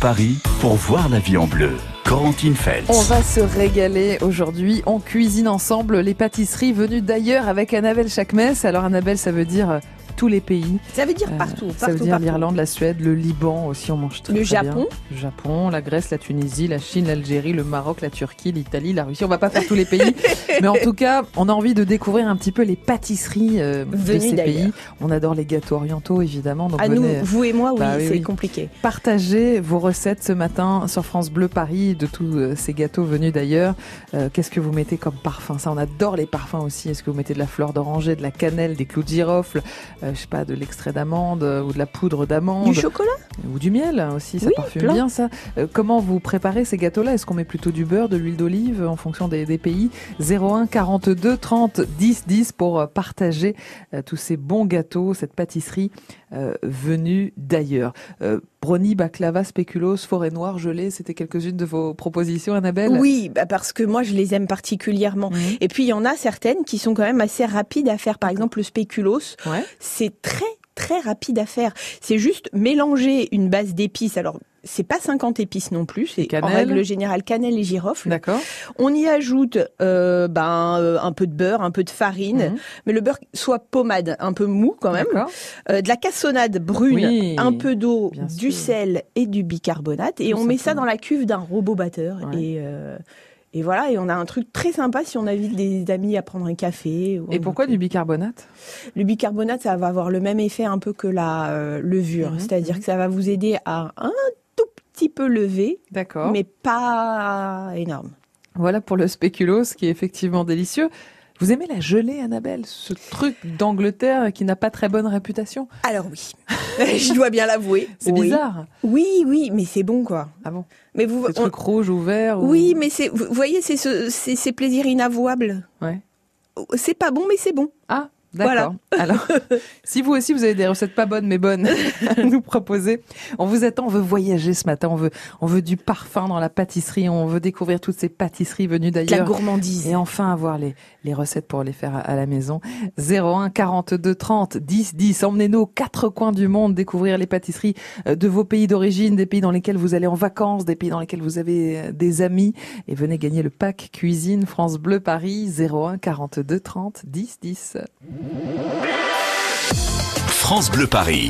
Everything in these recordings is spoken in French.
Paris pour voir la vie en bleu. On va se régaler aujourd'hui. On cuisine ensemble les pâtisseries venues d'ailleurs avec Annabelle Chakmes. Alors Annabelle, ça veut dire euh, tous les pays. Ça veut dire partout. ça veut dire l'Irlande, la Suède, le Liban aussi, on mange très, Le très Japon. bien. Le Japon, la Grèce, la Tunisie, la Chine, l'Algérie, le Maroc, la Turquie, l'Italie, la Russie. On va pas faire tous les pays, mais en tout cas, on a envie de découvrir un petit peu les pâtisseries euh, de ces pays. On adore les gâteaux orientaux, évidemment. Donc À nous, vous et moi, oui, Bah c'est oui. compliqué. partager vos recettes ce matin sur France Bleu Paris de tous euh, ces gâteaux venus d'ailleurs. Euh, Qu'est-ce que vous mettez comme parfum? Ça, on adore les parfums aussi. Est-ce que vous mettez de la fleur d'oranger, de la cannelle, des clous de girofle, euh, je sais pas, de l'extrait d'amande euh, ou de la poudre d'amande Du chocolat? Ou du miel hein, aussi, ça Oui, parfume plein. bien ça. Euh, comment vous préparez ces gâteaux-là? Est-ce qu'on met plutôt du beurre, de l'huile d'olive en fonction des, des pays? 01 42 30 10 10 pour euh, partager euh, tous ces bons gâteaux, cette pâtisserie euh, venue d'ailleurs. Euh, brownie, baklava, spéculoos, forêt noire, gelée, c'était quelques-unes de vos propositions, Annabelle? Oui, bah parce que moi, je les aime particulièrement. Et puis, il y en a certaines qui sont quand même assez rapides à faire. Par exemple, le spéculoos, Ouais. c'est très, très rapide à faire. C'est juste mélanger une base d'épices. Alors, c'est pas 50 épices non plus. C'est en règle générale cannelle et girofle. D'accord. On y ajoute euh, ben, euh, un peu de beurre, un peu de farine, Mhm. mais le beurre soit pommade, un peu mou quand même. Euh, de la cassonade brune, Oui, un peu d'eau, du sûr. sel et du bicarbonate. Et Tout on met ça dans la cuve d'un robot batteur. Ouais. Et, euh, et voilà, et on a un truc très sympa si on invite des amis à prendre un café. ou Et pourquoi goûter. du bicarbonate? Le bicarbonate, ça va avoir le même effet un peu que la euh, levure. Mhm, C'est-à-dire mhm. que ça va vous aider à un petit peu lever, D'accord. mais pas énorme. Voilà pour le spéculoos qui est effectivement délicieux. Vous aimez la gelée, Annabelle? Ce truc d'Angleterre qui n'a pas très bonne réputation? Alors oui, je dois bien l'avouer. C'est Oui. bizarre. Oui, oui, mais c'est bon quoi. Ah bon? Mais vous, on- truc rouge ou vert ou- oui, mais c'est, vous voyez, c'est ce, c'est ces plaisirs inavouables. Ouais. C'est pas bon, mais c'est bon. Ah, d'accord. Alors, si vous aussi vous avez des recettes pas bonnes mais bonnes à nous proposer, on vous attend. On veut voyager ce matin. On veut, on veut du parfum dans la pâtisserie. On veut découvrir toutes ces pâtisseries venues De la d'ailleurs. gourmandise. Et enfin avoir les, les recettes pour les faire à, à la maison. 01 42 30 10 10. Emmenez-nous aux quatre coins du monde découvrir les pâtisseries euh, de vos pays d'origine, des pays dans lesquels vous allez en vacances, des pays dans lesquels vous avez euh, des amis. Et venez gagner le pack cuisine France Bleu Paris 01 42 30 10 10. France Bleu Paris.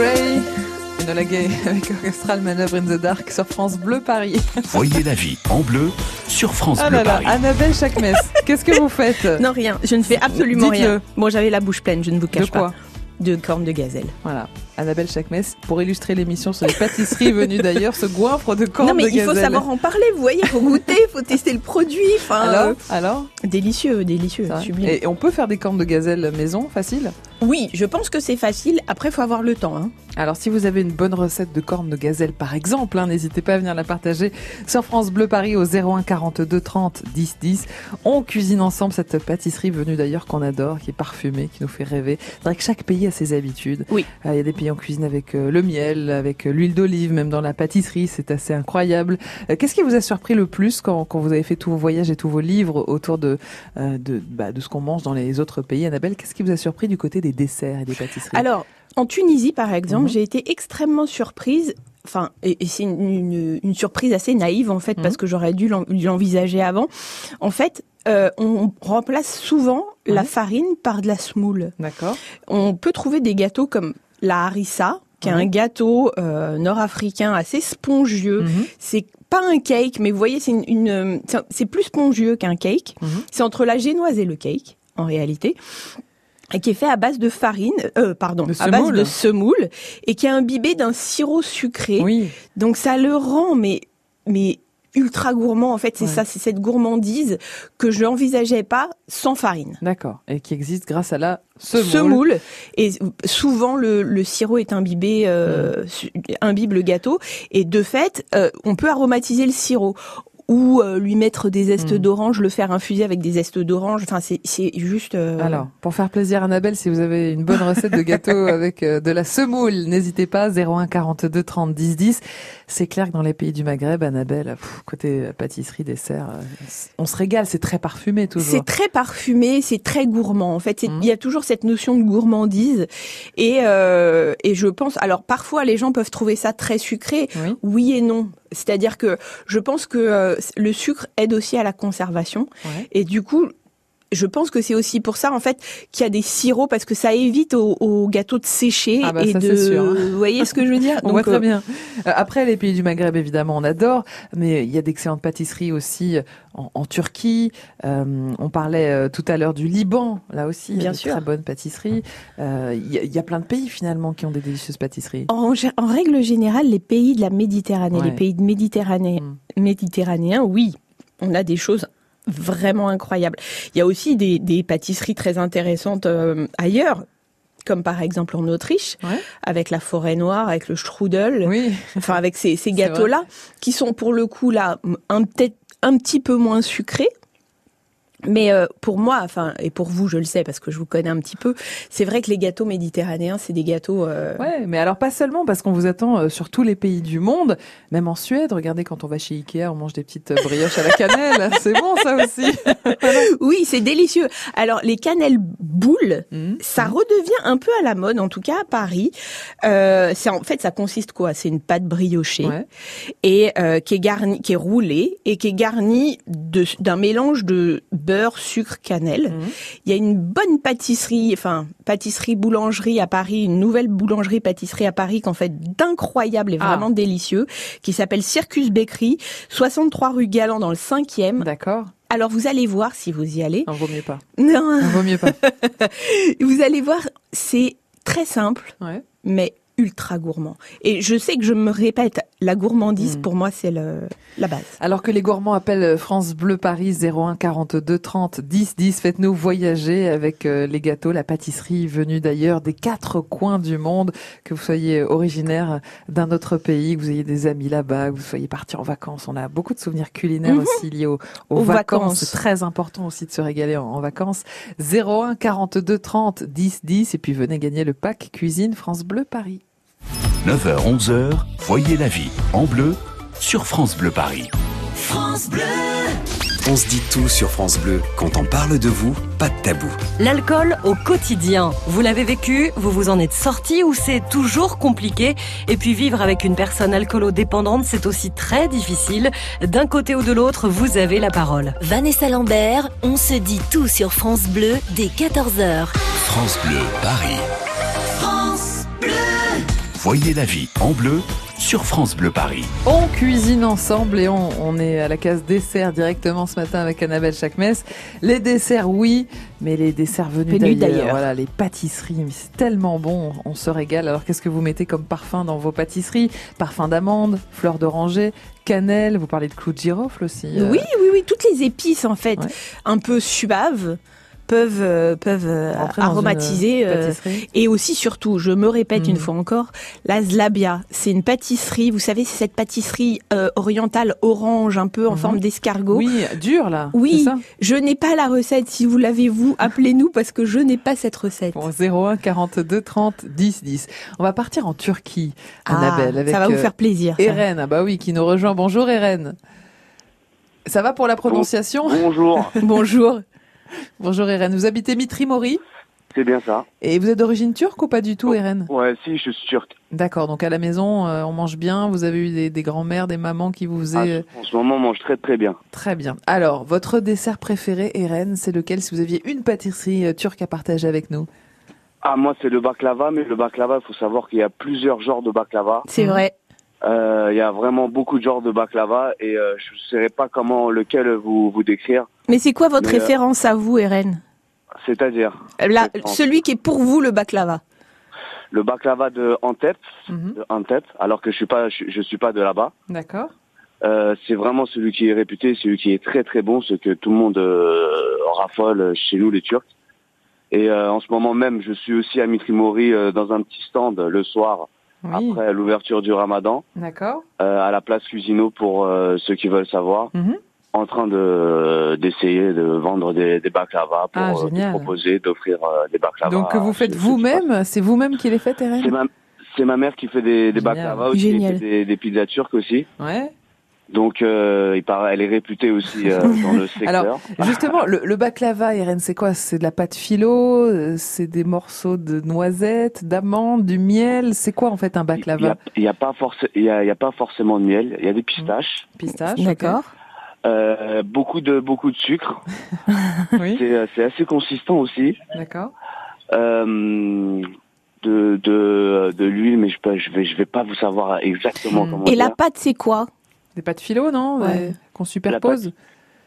Gray, Enola Gay avec Orchestral Manœuvre in the Dark sur France Bleu Paris. Voyez la vie en bleu sur France Ah Bleu là là, Paris. Annabelle Chakmes, qu'est-ce que vous faites? Non, rien. Je ne fais absolument rien. Bon, j'avais la bouche pleine, je ne vous De cache quoi pas. De cornes de gazelle. Voilà, Annabelle Chakmes, pour illustrer l'émission sur les pâtisseries venues d'ailleurs, ce goinfre de cornes non, mais de il faut savoir en parler, vous voyez, il faut goûter, il faut tester le produit. Enfin, Alors, euh, alors délicieux, délicieux, sublime. Et on peut faire des cornes de gazelle maison, facile Oui, je pense que c'est facile. Après, il faut avoir le temps. Hein. Alors si vous avez une bonne recette de cornes de gazelle par exemple, hein, n'hésitez pas à venir la partager sur France Bleu Paris au 01 42 30 10 10. On cuisine ensemble cette pâtisserie venue d'ailleurs qu'on adore, qui est parfumée, qui nous fait rêver. C'est vrai que chaque pays a ses habitudes. Oui. Euh, Il y a des pays en cuisine avec euh, le miel, avec euh, l'huile d'olive, même dans la pâtisserie, c'est assez incroyable. Euh, Qu'est-ce qui vous a surpris le plus quand, quand vous avez fait tous vos voyages et tous vos livres autour de, de, bah, de ce qu'on mange dans les autres pays Annabelle, qu'est-ce qui vous a surpris du côté des desserts et des pâtisseries? Alors, en Tunisie, par exemple, Mhm. j'ai été extrêmement surprise. Enfin, et, et c'est une, une- une surprise assez naïve en fait, Mhm. parce que j'aurais dû l'en- l'envisager avant. En fait, euh, on remplace souvent la Mhm. farine par de la semoule. D'accord. On peut trouver des gâteaux comme la harissa, qui est un gâteau euh, nord-africain assez spongieux. Mhm. C'est pas un cake, mais vous voyez, c'est une, une- c'est- plus spongieux qu'un cake. Mhm. C'est entre la génoise et le cake, en réalité. Et qui est fait à base de farine, euh, pardon, De à base de semoule, et qui est imbibé d'un sirop sucré. Oui. Donc ça le rend, mais, mais ultra gourmand. En fait, c'est Ouais. ça, c'est cette gourmandise que je n'envisageais pas sans farine. D'accord. Et qui existe grâce à la semoule. Semoule. Et souvent, le, le sirop est imbibé, euh, imbibe le gâteau. Et de fait, euh, on peut aromatiser le sirop ou euh, lui mettre des zestes Mm. d'orange, le faire infuser avec des zestes d'orange. Enfin, c'est juste. euh, Alors, pour faire plaisir à Annabelle, si vous avez une bonne recette de gâteau avec euh, de la semoule, n'hésitez pas, 01 42 30 10 10. C'est clair que dans les pays du Maghreb, Annabelle, pff, côté euh, pâtisserie, dessert, euh, on se régale, c'est très parfumé toujours. C'est très parfumé, c'est très gourmand. En fait, c'est- il y a toujours cette notion de gourmandise. Et, euh, et je pense, alors parfois les gens peuvent trouver ça très sucré. Oui. Oui et non. C'est-à-dire que je pense que euh, le sucre aide aussi à la conservation. Ouais. Et du coup, je pense que c'est aussi pour ça en fait qu'il y a des sirops parce que ça évite aux, aux gâteaux de sécher Ah bah, et ça, de. c'est sûr. Vous voyez ce que je veux dire On voit Donc, très euh, bien. Euh, Après, les pays du Maghreb, évidemment, on adore, mais il y a d'excellentes pâtisseries aussi euh, en, en Turquie. Euh, on parlait tout à l'heure du Liban, là aussi, il y a Bien de sûr. très bonnes pâtisseries. Euh, Il y, a- il y a plein de pays finalement qui ont des délicieuses pâtisseries. En, règle générale, les pays de la Méditerranée, Ouais. les pays de Méditerranée, Mm. méditerranéens, oui, on a des choses vraiment incroyables. Il y a aussi des, des pâtisseries très intéressantes euh, ailleurs, comme par exemple en Autriche, Ouais. avec la forêt noire, avec le strudel, Oui. enfin avec ces, gâteaux-là, qui sont pour le coup là un peut-être un petit peu moins sucrés. Mais euh, pour moi, enfin, et pour vous, je le sais parce que je vous connais un petit peu, c'est vrai que les gâteaux méditerranéens, c'est des gâteaux. euh, Ouais, mais alors pas seulement parce qu'on vous attend euh, sur tous les pays du monde, même en Suède. Regardez quand on va chez Ikea, on mange des petites euh, brioches à la cannelle. C'est bon ça aussi. Oui, c'est délicieux. Alors les cannelles boules, Mhm. ça redevient un peu à la mode, en tout cas à Paris. Euh, c'est en fait, ça consiste quoi? C'est une pâte briochée Ouais. et euh, qui est garnie, qui est roulée et qui est garnie d'un mélange de beurre, sucre, cannelle. Mhm. Il y a une bonne pâtisserie, enfin pâtisserie boulangerie à Paris, une nouvelle boulangerie pâtisserie à Paris qu'en fait d'incroyable et Ah. vraiment délicieux, qui s'appelle Circus Bakery, 63 rue Galant dans le 5e. D'accord. Alors vous allez voir si vous y allez. Non, vaut mieux pas. Non, Non, vaut mieux pas. vous allez voir, c'est très simple, Ouais. mais ultra gourmand. Et je sais que je me répète, la gourmandise, Mm. pour moi, c'est la base. Alors que les gourmands appellent France Bleu Paris 01 42 30 10 10, faites-nous voyager avec euh, les gâteaux, la pâtisserie venue d'ailleurs des quatre coins du monde, que vous soyez originaire d'un autre pays, que vous ayez des amis là-bas, que vous soyez parti en vacances. On a beaucoup de souvenirs culinaires Mhm. aussi liés aux, aux Aux vacances. vacances. C'est très important aussi de se régaler en, en vacances. 01 42 30 10 10 et puis venez gagner le pack cuisine France Bleu Paris. 9h, 11h, voyez la vie en bleu sur France Bleu Paris. On se dit tout sur France Bleu. Quand on parle de vous, pas de tabou. L'alcool au quotidien. Vous l'avez vécu, vous vous en êtes sorti ou c'est toujours compliqué? Et puis vivre avec une personne alcoolo-dépendante, c'est aussi très difficile. D'un côté ou de l'autre, vous avez la parole. Vanessa Lambert, on se dit tout sur France Bleu dès 14h. France Bleu Paris. Voyez la vie en bleu sur France Bleu Paris. On cuisine ensemble et on, on est à la case dessert directement ce matin avec Annabelle Chakmes. Les desserts, oui, mais les desserts venus d'ailleurs. d'ailleurs. Voilà, les pâtisseries, c'est tellement bon, on se régale. Alors qu'est-ce que vous mettez comme parfum dans vos pâtisseries? Parfum d'amande, fleur d'oranger, cannelle. Vous parlez de clou de girofle aussi. euh. Oui, oui, oui, toutes les épices en fait, Ouais. un peu suaves, peuvent euh, peuvent euh, aromatiser. euh, pâtisserie. et aussi, surtout, je me répète Mm. une fois encore, la Zlabia, c'est une pâtisserie. Vous savez, c'est cette pâtisserie euh, orientale orange, un peu en Mhm. forme d'escargot. Oui, dur là. Oui. ça? Je n'ai pas la recette. Si vous l'avez, vous, appelez-nous parce que je n'ai pas cette recette. Bon, 01 42 30 10 10. On va partir en Turquie, Ah, Annabelle, avec ça va vous faire plaisir. Eren. Ah bah oui, qui nous rejoint. Bonjour Eren. Ça va pour la prononciation? Bonjour, Bonjour. Bonjour Eren. Vous habitez Mitrimori c'est bien ça. et vous êtes d'origine turque ou pas du tout, Eren Ouais, si, je suis turc. D'accord. Donc à la maison, euh, on mange bien. Vous avez eu des, des grands-mères, des mamans qui vous faisaient euh, Ah, en ce moment, on mange très très bien. très bien. Alors, votre dessert préféré, Eren, c'est lequel Si vous aviez une pâtisserie euh, turque à partager avec nous? Ah, moi, c'est le baklava, mais le baklava, il faut savoir qu'il y a plusieurs genres de baklava. C'est vrai. Euh, Il y a vraiment beaucoup de genres de baklava et euh, je ne saurais pas comment lequel vous vous décrire. Mais c'est quoi votre Mais, euh, référence à vous, Eren? C'est-à-dire celui qui est pour vous le baklava. le baklava de Antep, Mhm. de Antep, alors que je suis pas, je, je suis pas de là-bas. D'accord. Euh, c'est vraiment celui qui est réputé, celui qui est très très bon, ce que tout le monde euh, raffole chez nous les Turcs. Et euh, en ce moment même, je suis aussi à Mitrimori euh, dans un petit stand le soir Oui. après l'ouverture du Ramadan D'accord. euh, à la place Cuisino pour euh, ceux qui veulent savoir, Mhm. en train de d'essayer de vendre des, des baklava pour Ah, euh, proposer d'offrir euh, des baklava. Donc que vous faites vous-même, c'est vous-même qui les faites, passent. C'est Eren ma c'est ma mère qui fait des, des baklava aussi, Génial. des, des pizzas turques aussi. Ouais. Donc euh, il paraît, elle est réputée aussi euh, dans le secteur. Alors, Justement, le, le baklava, Eren, c'est quoi? C'est de la pâte philo euh, C'est des morceaux de noisettes, d'amandes, du miel? C'est quoi en fait un Il y baklava a, il y a pas forcément, il y a, il y a pas forcément de miel. Il y a des pistaches, Pistache. ok. D'accord. euh, beaucoup de beaucoup de sucre. Oui. C'est euh, c'est assez consistant aussi. D'accord. Euh, de de de l'huile, mais je peux, je vais je vais pas vous savoir exactement Hmm. comment Et dire. la pâte, c'est quoi? Des pâtes philo, non Ouais. Ouais. Qu'on superpose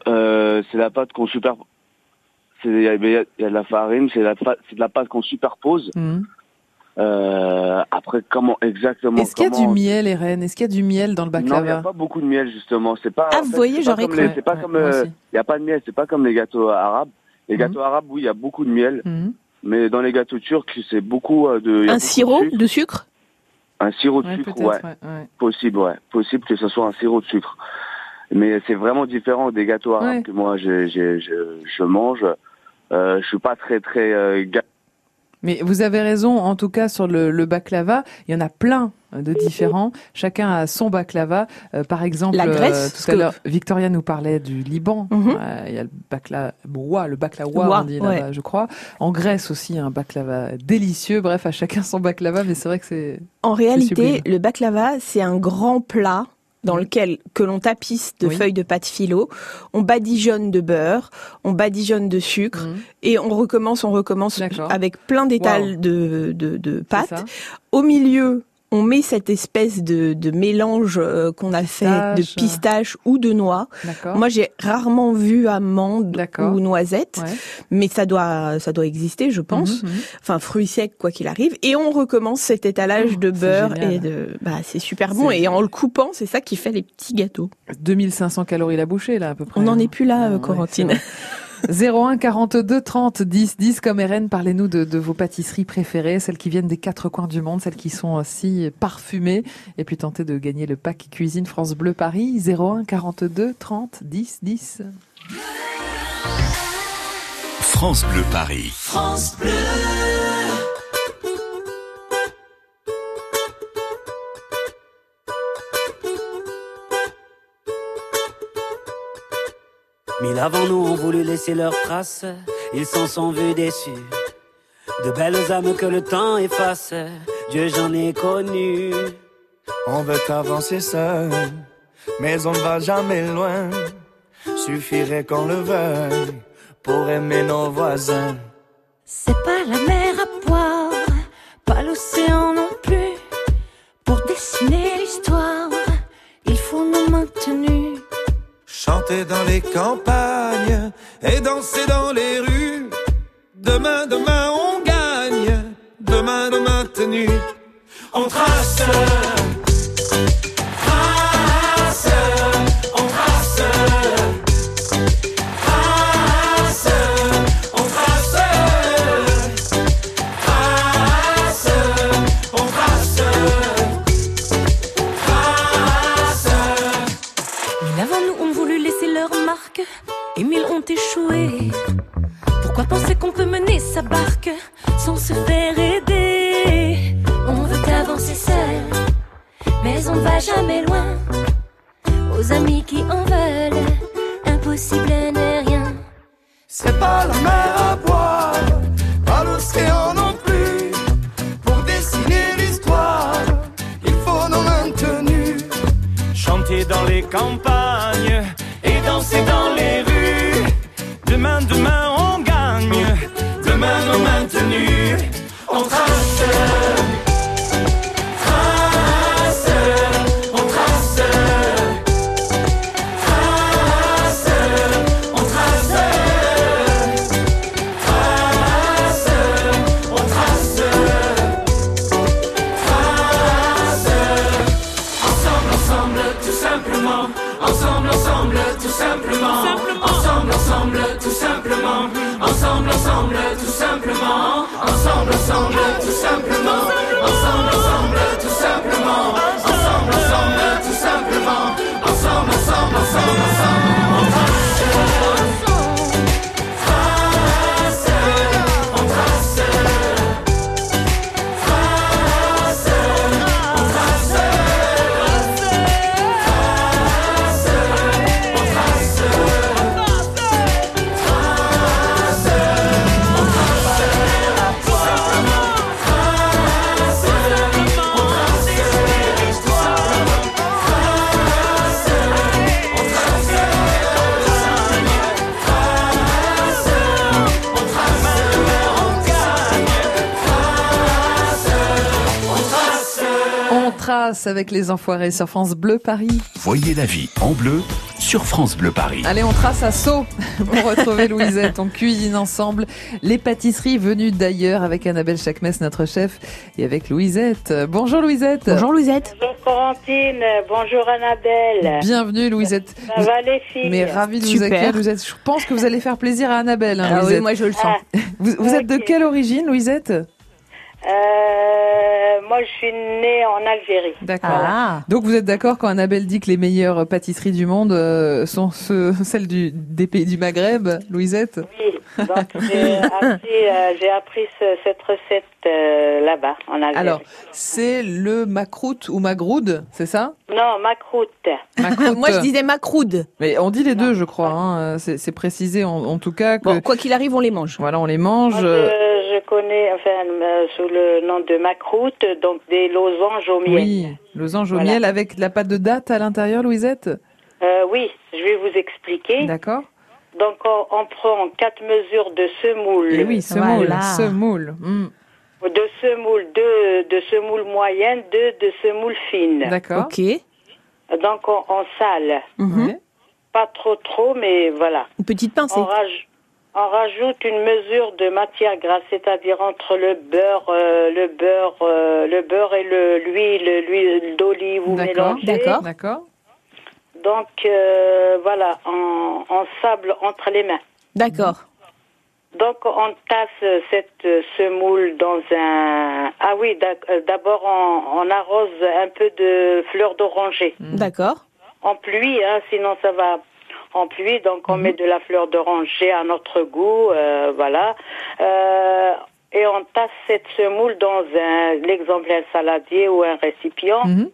Euh, c'est la pâte qu'on super. c'est- Il y, a, il y a- il y a de la farine, c'est de la pâte qu'on superpose. Mhm. Euh, après, comment exactement Est-ce qu'il y a du miel, Eren Est-ce qu'il y a du miel dans le Non, il n'y a baklava pas beaucoup de miel justement. C'est pas. Ah, vous fait, voyez, j'aurais cru. C'est pas Ouais, comme. euh. Il n'y a pas de miel. C'est pas comme les gâteaux arabes. Les Mhm. gâteaux arabes, oui, il y a beaucoup de miel. Mhm. Mais dans les gâteaux turcs, c'est beaucoup de. Un beaucoup de sirop sucre. de sucre? Un sirop de Ouais, sucre, ouais. Possible, ouais. Possible que ce soit un sirop de sucre. Mais c'est vraiment différent des gâteaux arabes que moi je, je, je, je mange. Euh, je suis pas très très euh, Mais vous avez raison, en tout cas sur le, le baklava, il y en a plein de différents. Chacun a son baklava. Euh, par exemple, La Grèce, euh, ce tout à que- l'heure, Victoria nous parlait du Liban. Mhm. Euh, Il y a le baklava, le baklawa, Wa, on dit là-bas, je crois. En Grèce aussi, un baklava délicieux. Bref, à chacun son baklava, mais c'est vrai que c'est En réalité, sublime. le baklava, c'est un grand plat dans lequel que l'on tapisse de Oui. feuilles de pâte philo, on badigeonne de beurre, on badigeonne de sucre Mhm. et on recommence, on recommence avec plein d'étals Wow. de, de, de pâte. Au milieu, on met cette espèce de, de mélange euh, qu'on a fait de Pistache. ou de noix. Moi, j'ai rarement vu amande ou noisette, Ouais. mais ça doit, ça doit exister, je pense. Mhm, mhm. Enfin, fruits secs, quoi qu'il arrive. Et on recommence cet étalage Oh, de beurre et de, bah, c'est super bon. Et en le coupant, c'est ça qui fait les petits gâteaux. 2500 calories la bouchée, là, à peu près. On n'en hein. est plus là, Ah, euh, Corentine. 01 42 30 10 10 comme Eren, parlez-nous de, de vos pâtisseries préférées, celles qui viennent des quatre coins du monde, celles qui sont aussi parfumées, et puis tentez de gagner le pack cuisine France Bleu Paris 01 42 30 10 10. France Bleu Paris. Mille avant nous ont voulu laisser leurs traces, ils s'en sont vus déçus. De belles âmes que le temps efface, Dieu j'en ai connu. On veut avancer seul, mais on ne va jamais loin. Suffirait qu'on le veuille pour aimer nos voisins. C'est pas la mer à boire, pas l'océan chanter dans les campagnes et danser dans les rues. Demain, demain, on gagne. Demain, demain, tenue. On trace. Ensemble, ensemble, tout simplement. Ensemble, ensemble, tout simplement. Ensemble, ensemble, tout simplement. Ensemble, ensemble, ensemble, ensemble. Avec les enfoirés sur France Bleu Paris. Voyez la vie en bleu sur France Bleu Paris. Allez, on trace à Sceaux pour retrouver Louisette. On cuisine ensemble les pâtisseries venues d'ailleurs avec Annabelle Chakmes, notre chef, et avec Louisette. Bonjour Louisette. Bonjour Louisette. Bonjour Corentine, bonjour Annabelle. Bienvenue Louisette. Ça va les filles Mais ravi de vous accueillir Louisette. Je pense que vous allez faire plaisir à Annabelle. hein, Ah oui, moi je le sens. Vous, vous êtes de quelle origine Louisette? Euh, moi, je suis née en Algérie. D'accord. Ah. Donc vous êtes d'accord quand Annabelle dit que les meilleures pâtisseries du monde euh, sont ceux- celles du, des pays du Maghreb, Louisette? Oui, donc j'ai appris, euh, j'ai appris ce- cette recette euh, là-bas, en Algérie. Alors, c'est le macroute ou magroud, c'est ça? Non, macroute. Macroute. Moi je disais macroude. Mais on dit les deux, je crois. hein. C'est c'est précisé en, en tout cas que Bon, quoi qu'il arrive, on les mange. voilà, on les mange. Moi, je, je connais, enfin, euh, sous le nom de macroute, donc des losanges au miel. Oui, losange au Voilà. miel avec de la pâte de date à l'intérieur, Louisette. Euh, oui, je vais vous expliquer. D'accord. Donc, on, on prend quatre mesures de semoule. Et oui, semoule, Voilà. semoule. Hmm, De semoule, deux de semoule moyenne, deux de semoule fine. D'accord. Ok. Donc, on, on sale. Mhm. Pas trop trop, mais voilà. Une petite pincée. On, raj- on rajoute une mesure de matière grasse, c'est-à-dire entre le beurre, euh, le beurre, euh, le beurre et le l'huile, l'huile d'olive, vous D'accord. mélangez. D'accord. D'accord. Donc euh, voilà, on, on sable entre les mains. D'accord. Donc on tasse cette euh, semoule dans un. Ah oui, d'abord on, on arrose un peu de fleurs d'oranger. D'accord. En pluie, hein, sinon ça va en pluie. Donc on met de la fleur d'oranger à notre goût, euh, voilà. Euh, et on tasse cette semoule dans un l'exemplaire saladier ou un récipient. Mhm.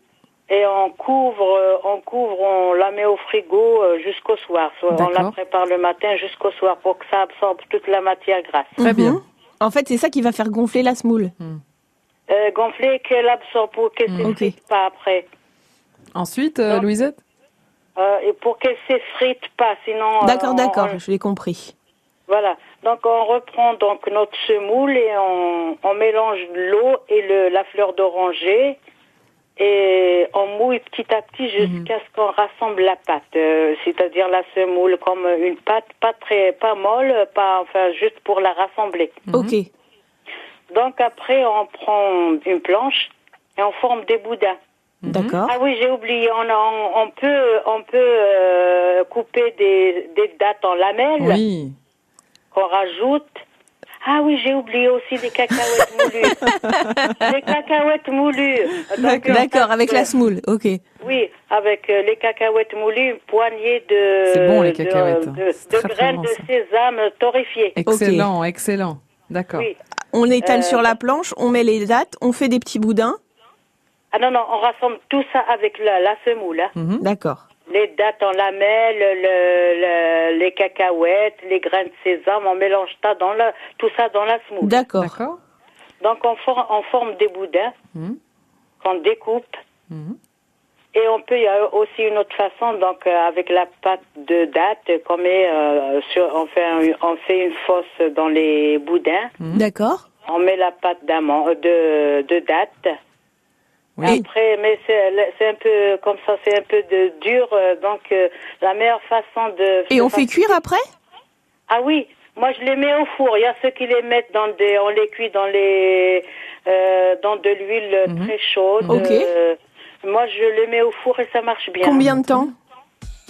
Et on couvre, on couvre, on la met au frigo euh, jusqu'au soir. Soit On la prépare le matin jusqu'au soir pour que ça absorbe toute la matière grasse. Très bien. Mhm. En fait, c'est ça qui va faire gonfler la semoule. Euh, gonfler qu'elle absorbe pour qu'elle Mm. Ok. s'effrite pas après. Ensuite, euh, Donc- Louisette? Euh, et pour qu'elle s'effrite pas, sinon. euh, D'accord, d'accord, on- je l'ai compris. Voilà. Donc on reprend donc notre semoule et on, on mélange l'eau et le, la fleur d'oranger et on mouille petit à petit jusqu'à ce qu'on rassemble la pâte, euh, c'est-à-dire la semoule comme une pâte pas très pas molle, pas enfin juste pour la rassembler. Ok. Donc après on prend une planche et on forme des boudins. D'accord. Ah oui, j'ai oublié. On, on, on peut on peut euh, couper des, des dattes en lamelles Oui. qu'on rajoute. Ah oui, j'ai oublié aussi des cacahuètes moulues. des cacahuètes moulues. Euh, D'accord, avec la semoule. Ok. Oui, avec euh, les cacahuètes moulues, une poignée de, C'est bon, les cacahuètes, hein. de, de graines bon, de sésame torréfiées. Excellent, excellent. D'accord. Oui. On étale Euh, sur la planche, on met les dates, on fait des petits boudins. Ah non, non, on rassemble tout ça avec la, la semoule. hein. Mhm. D'accord. Les dattes en lamelles, le, le- les cacahuètes, les graines de sésame, on mélange ça dans la, tout ça dans la semoule. D'accord. Donc on, for- on forme des boudins Mhm. qu'on découpe. Mhm. Et on peut, il y a aussi une autre façon, donc euh, avec la pâte de date, qu'on met euh, sur, on fait, un- on fait une fosse dans les boudins. D'accord. On met la pâte d'amande, de, de date. Oui. Après, mais c'est un peu comme ça, c'est un peu de dur. euh, donc euh, la meilleure façon de. Et on fait cuire après? Ah oui, moi je les mets au four. Il y a ceux qui les mettent dans des, on les cuit dans les, euh, dans de l'huile très chaude. Ok. Euh, moi je les mets au four et ça marche bien. Combien de temps?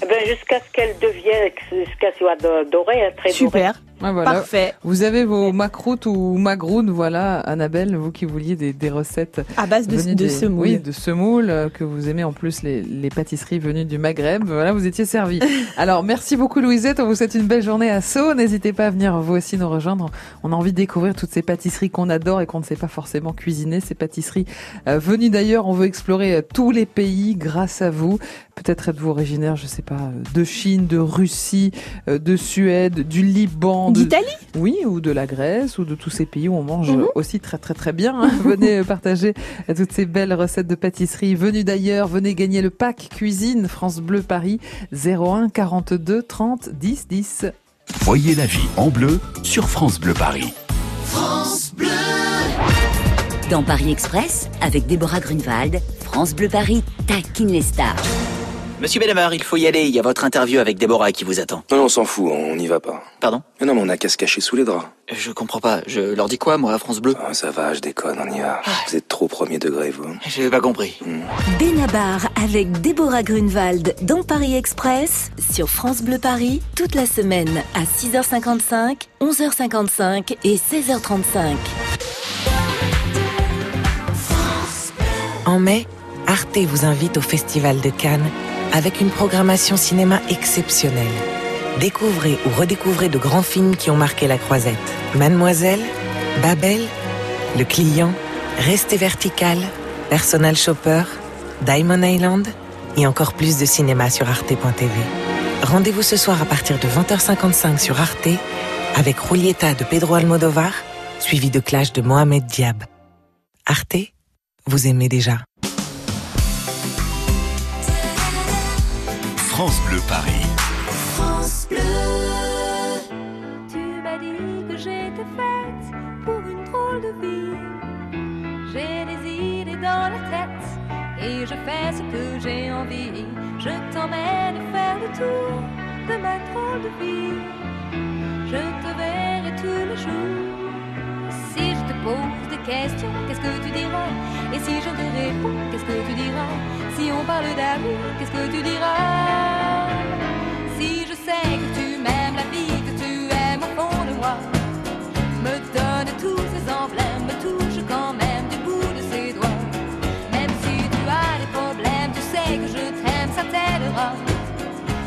Eh Ben jusqu'à ce qu'elle devienne, jusqu'à ce qu'elle soit do- dorée, hein, très. Super. Ouais, voilà. Parfait. Vous avez vos macroutes ou magroutes, voilà, Annabelle, vous qui vouliez des, des recettes À base de, venues de des- semoule. Oui, de semoule, euh, que vous aimez en plus les, les pâtisseries venues du Maghreb. Voilà, vous étiez servi. Alors, merci beaucoup Louisette. On vous souhaite une belle journée à Sceaux. N'hésitez pas à venir vous aussi nous rejoindre. On a envie de découvrir toutes ces pâtisseries qu'on adore et qu'on ne sait pas forcément cuisiner. Ces pâtisseries euh, venues d'ailleurs. On veut explorer euh, tous les pays grâce à vous. Peut-être êtes-vous originaire, je sais pas, de Chine, de Russie, de Suède, du Liban, D'Italie oui, ou de la Grèce, ou de tous ces pays où on mange Mhm. aussi très très très bien. hein. venez partager toutes ces belles recettes de pâtisserie venues d'ailleurs. Venez gagner le pack cuisine France Bleu Paris 01 42 30 10 10. Voyez la vie en bleu sur France Bleu Paris. Dans Paris Express, avec Déborah Grunewald, France Bleu Paris taquine les stars. Monsieur Benamar, il faut y aller. Il y a votre interview avec Déborah qui vous attend. Non, non, on s'en fout, on n'y va pas. Pardon? Mais non, mais on a qu'à se cacher sous les draps. Je comprends pas. Je leur dis quoi, moi, à France Bleu? Ah, ça va, je déconne, on y va. Vous êtes trop premier degré, vous. J'ai pas compris. Benabar avec Déborah Grunewald dans Paris Express sur France Bleu Paris toute la semaine à 6h55, 11h55 et 16h35. En mai, Arte vous invite au Festival de Cannes avec une programmation cinéma exceptionnelle. Découvrez ou redécouvrez de grands films qui ont marqué la croisette. Mademoiselle, Babel, Le Client, Restez vertical, Personal Shopper, Diamond Island et encore plus de cinéma sur arte.tv. Rendez-vous ce soir à partir de 20h55 sur Arte avec Julieta de Pedro Almodovar, suivi de Clash de Mohamed Diab. Arte, vous aimez déjà. France Bleu Paris. France Bleu. Tu m'as dit que j'étais faite pour une drôle de vie. J'ai des idées dans la tête et je fais ce que j'ai envie. Je t'emmène faire le tour de ma drôle de vie. Je te verrai tous les jours. Questions, qu'est-ce que tu diras? Et si je te réponds, qu'est-ce que tu diras? Si on parle d'amour, qu'est-ce que tu diras? Si je sais que tu m'aimes la vie, que tu aimes au fond de moi, me donne tous ces emblèmes, me touche quand même du bout de ses doigts. Même si tu as des problèmes, tu sais que je t'aime, ça t'aidera.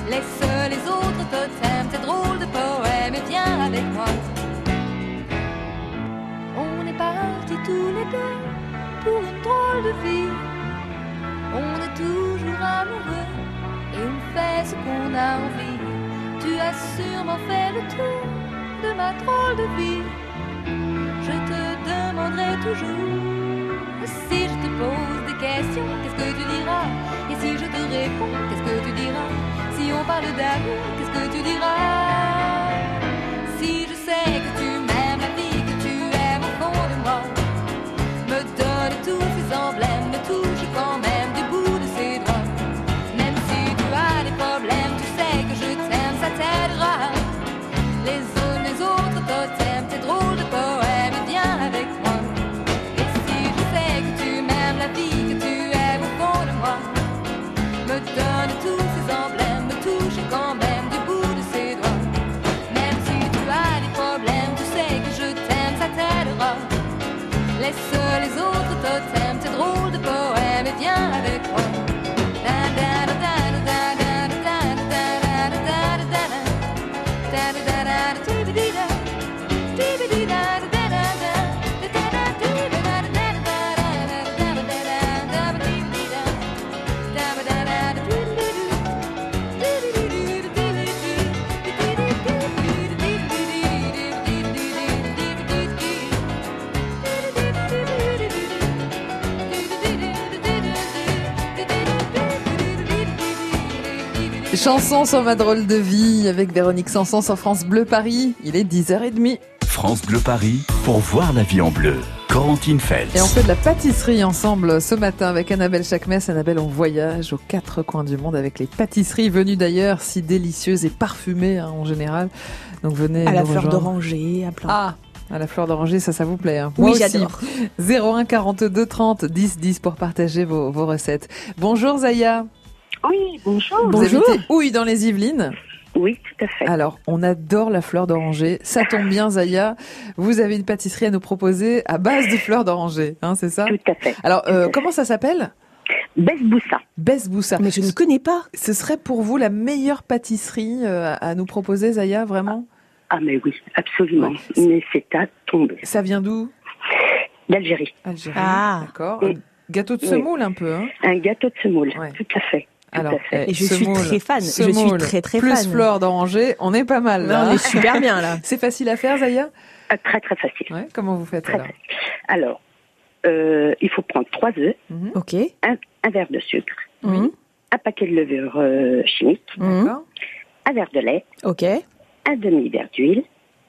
Laisse les autres te t'aiment, tes drôles de poèmes et viens avec moi. On est partis tous les deux pour une drôle de vie. On est toujours amoureux et on fait ce qu'on a envie. Tu as sûrement fait le tour de ma drôle de vie. Je te demanderai toujours si je te pose des questions, qu'est-ce que tu diras? Et si je te réponds, qu'est-ce que tu diras? Si on parle d'amour, qu'est-ce que tu diras? autre totem, tes drôles de poèmes, et viens Chanson sur ma drôle de vie avec Véronique Sanson sur France Bleu Paris. Il est 10h30. France Bleu Paris pour voir la vie en bleu. Corentine Feltz. Et on fait de la pâtisserie ensemble ce matin avec Annabelle Chakmes. Annabelle, on voyage aux quatre coins du monde avec les pâtisseries venues d'ailleurs, si délicieuses et parfumées hein, en général. Donc venez À la fleur d'oranger, à plein. Ah, à la fleur d'oranger, ça, ça vous plaît hein Oui, Moi aussi. j'adore. 01 42 30 10 10 pour partager vos, vos recettes. Bonjour Zaya. Oui, bonjour. Vous habitez Houille dans les Yvelines Oui, tout à fait. Alors, on adore la fleur d'oranger. Ça tombe bien, Zaya. Vous avez une pâtisserie à nous proposer à base de fleurs d'oranger, hein, c'est ça Tout à fait. Alors, euh, comment ça s'appelle Besboussa. Besboussa. Mais je ne connais pas. Ce serait pour vous la meilleure pâtisserie euh, à nous proposer, Zaya, vraiment Ah, mais oui, absolument. Mais c'est à tomber. Ça vient d'où D'Algérie. Algérie. Ah. D'accord. Gâteau de Oui. semoule un peu, hein Un gâteau de semoule, tout à fait. Alors, eh, Et je suis très fan. Je suis très, très plus fan. fleur d'oranger, on est pas mal là. Non, on est super bien, là. C'est facile à faire, Zaya Ah, très très facile. Ouais, comment vous faites Très alors facile. Alors, euh, il faut prendre trois œufs, Mhm. Ok. un, un verre de sucre, un paquet de levure euh, chimique. D'accord un verre de lait, Ok. un demi-verre d'huile,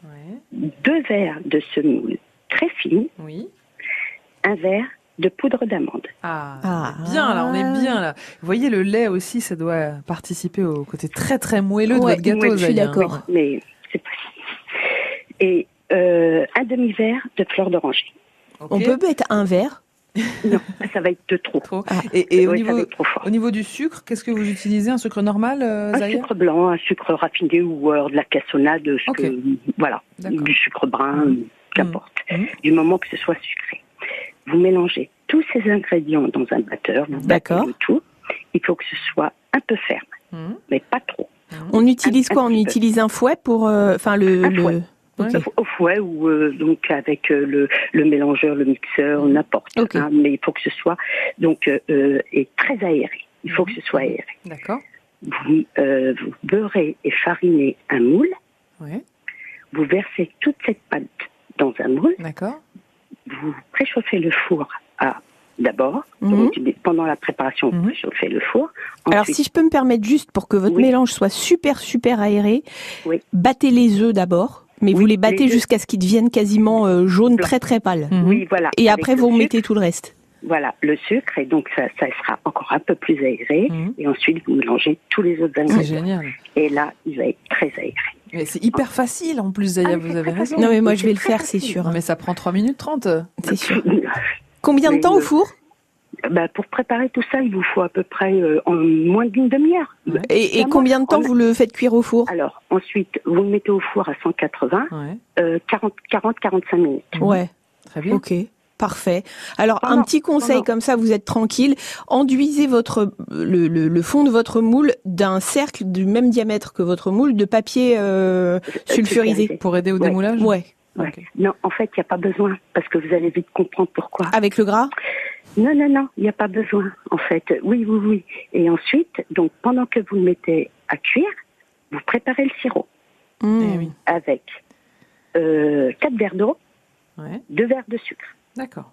Ouais. deux verres de semoule très fine, Oui. un verre de poudre d'amande. Ah, Ah. bien là, on est bien là. Vous voyez, le lait aussi, ça doit participer au côté très très moelleux de votre gâteau, ouais, je suis d'accord. Mais c'est pas Et euh, un demi-verre de fleur d'oranger. On peut mettre un verre? Non, ça va être de trop. Trop. Et, et au, niveau, être trop fort. au niveau du sucre, qu'est-ce que vous utilisez? Un sucre normal, euh, Un sucre blanc, un sucre raffiné ou euh, de la cassonade, ce Ok. que, voilà, du sucre brun, qu'importe, Mhm. du moment que ce soit sucré. Vous mélangez tous ces ingrédients dans un batteur, vous battez le tout. Il faut que ce soit un peu ferme, Mhm. mais pas trop. On utilise Un- quoi un On peu. utilise un fouet pour, euh, enfin le, Un le- fouet. Ok. Au- fouet ou euh, donc avec euh, le, le mélangeur, le mixeur, n'importe. Ok. hein, mais il faut que ce soit donc euh, et très aéré. Il faut que ce soit aéré. D'accord. Vous, euh, vous beurrez et farinez un moule. Ouais. Vous versez toute cette pâte dans un moule. D'accord. Vous préchauffez le four à d'abord. Mhm. Pendant la préparation, vous Mhm. préchauffez le four. Alors si je peux me permettre juste pour que votre Oui. mélange soit super super aéré, Oui. battez les œufs d'abord, mais vous les battez jusqu'à ce qu'ils deviennent quasiment euh, jaunes très très pâles. Mhm. oui, voilà. Et Avec après vous sucre, mettez tout le reste. Voilà, le sucre, et donc ça, ça sera encore un peu plus aéré. Mhm. Et ensuite, vous mélangez tous les autres C'est ingrédients. génial. Et là, il va être très aéré. Mais c'est hyper facile en plus, Zaya, Ah, vous avez raison. Non mais moi Mais je vais le faire, c'est sûr. Non, mais ça prend 3 minutes 30. C'est sûr. Combien de Mais, temps au four Bah, pour préparer tout ça, il vous faut à peu près euh, en moins d'une demi-heure. et, combien de temps vous le faites cuire au four Alors, ensuite, vous le mettez au four à 180, Ouais. euh, 40-45 minutes. Ouais. Très bien. Ok. Parfait. Alors un petit conseil comme ça, vous êtes tranquille. Enduisez votre le, le- le fond de votre moule d'un cercle du même diamètre que votre moule de papier euh, sulfurisé. Pour aider au Ouais. démoulage Ouais. Non, en fait, il n'y a pas besoin, parce que vous allez vite comprendre pourquoi. Avec le gras? Non, non, non, il n'y a pas besoin, en fait. Oui, oui, oui. Et ensuite, donc, pendant que vous le mettez à cuire, vous préparez le sirop Mmh. Eh avec euh, 4 verres d'eau, Ouais. 2 verres de sucre. D'accord.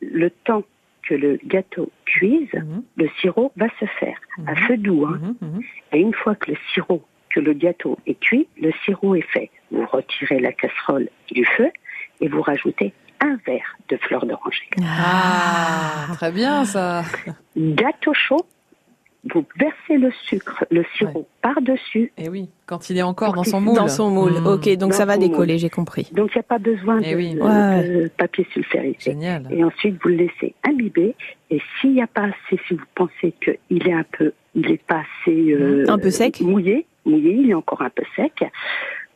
Le temps que le gâteau cuise, Mhm. le sirop va se faire à feu doux. hein. Mhm, mhm. Et une fois que le sirop, que le gâteau est cuit, le sirop est fait. Vous retirez la casserole du feu et vous rajoutez un verre de fleur d'oranger. Ah, très bien ça. Gâteau chaud, vous versez le sucre, le sirop par-dessus. Et oui, quand il est encore dans son moule. Dans son moule. Mmh. Ok, donc Dans ça va décoller, j'ai compris. Donc il n'y a pas besoin Eh de, oui. de- Ouais. de papier sulfurisé. Génial. Et ensuite, vous le laissez imbiber. Et s'il n'y a pas assez, si vous pensez qu'il est un peu, il est pas assez euh, Un peu sec mouillé, mouillé, il est encore un peu sec.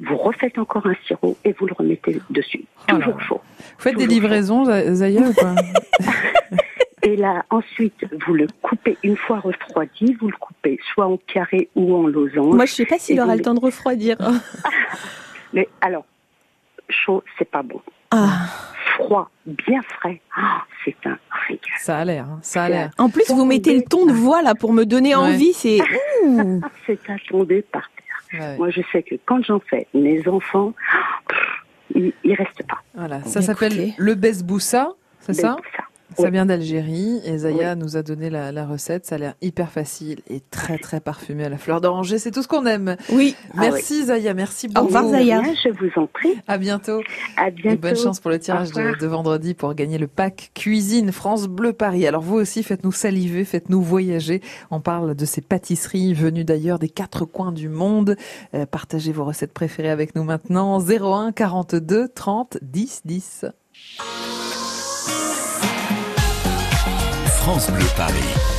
Vous refaites encore un sirop et vous le remettez dessus. Oh Toujours là. chaud. Vous faites des livraisons, Za- Zaya, ou pas Et là, ensuite, vous le coupez une fois refroidi. Vous le coupez soit en carré ou en losange. Moi, je sais pas s'il aura le temps de refroidir. Mais alors, chaud, c'est pas bon. Ah. Froid, bien frais, ah, c'est un régal. Ça a l'air, hein, ça a l'air. En plus, vous mettez le ton de voix là pour me donner Ouais. envie. C'est. C'est à tomber par terre. Ouais. Moi, je sais que quand j'en fais, mes enfants, pff, ils, ils restent pas. Voilà, ça Écoutez. s'appelle le besboussa, c'est ça? Besboussa. Ça vient d'Algérie et Zaya nous a donné la, la recette. Ça a l'air hyper facile et très très parfumé à la fleur d'oranger. C'est tout ce qu'on aime. Oui. Merci Zaya, merci beaucoup. Au revoir Zaya. Je vous en prie. À bientôt. À Et bientôt. bonne chance pour le tirage de vendredi pour gagner le pack cuisine France Bleu Paris. Alors vous aussi, faites-nous saliver, faites-nous voyager. On parle de ces pâtisseries venues d'ailleurs des quatre coins du monde. Euh, partagez vos recettes préférées avec nous maintenant. 01 42 30 10 10. France Bleu Paris.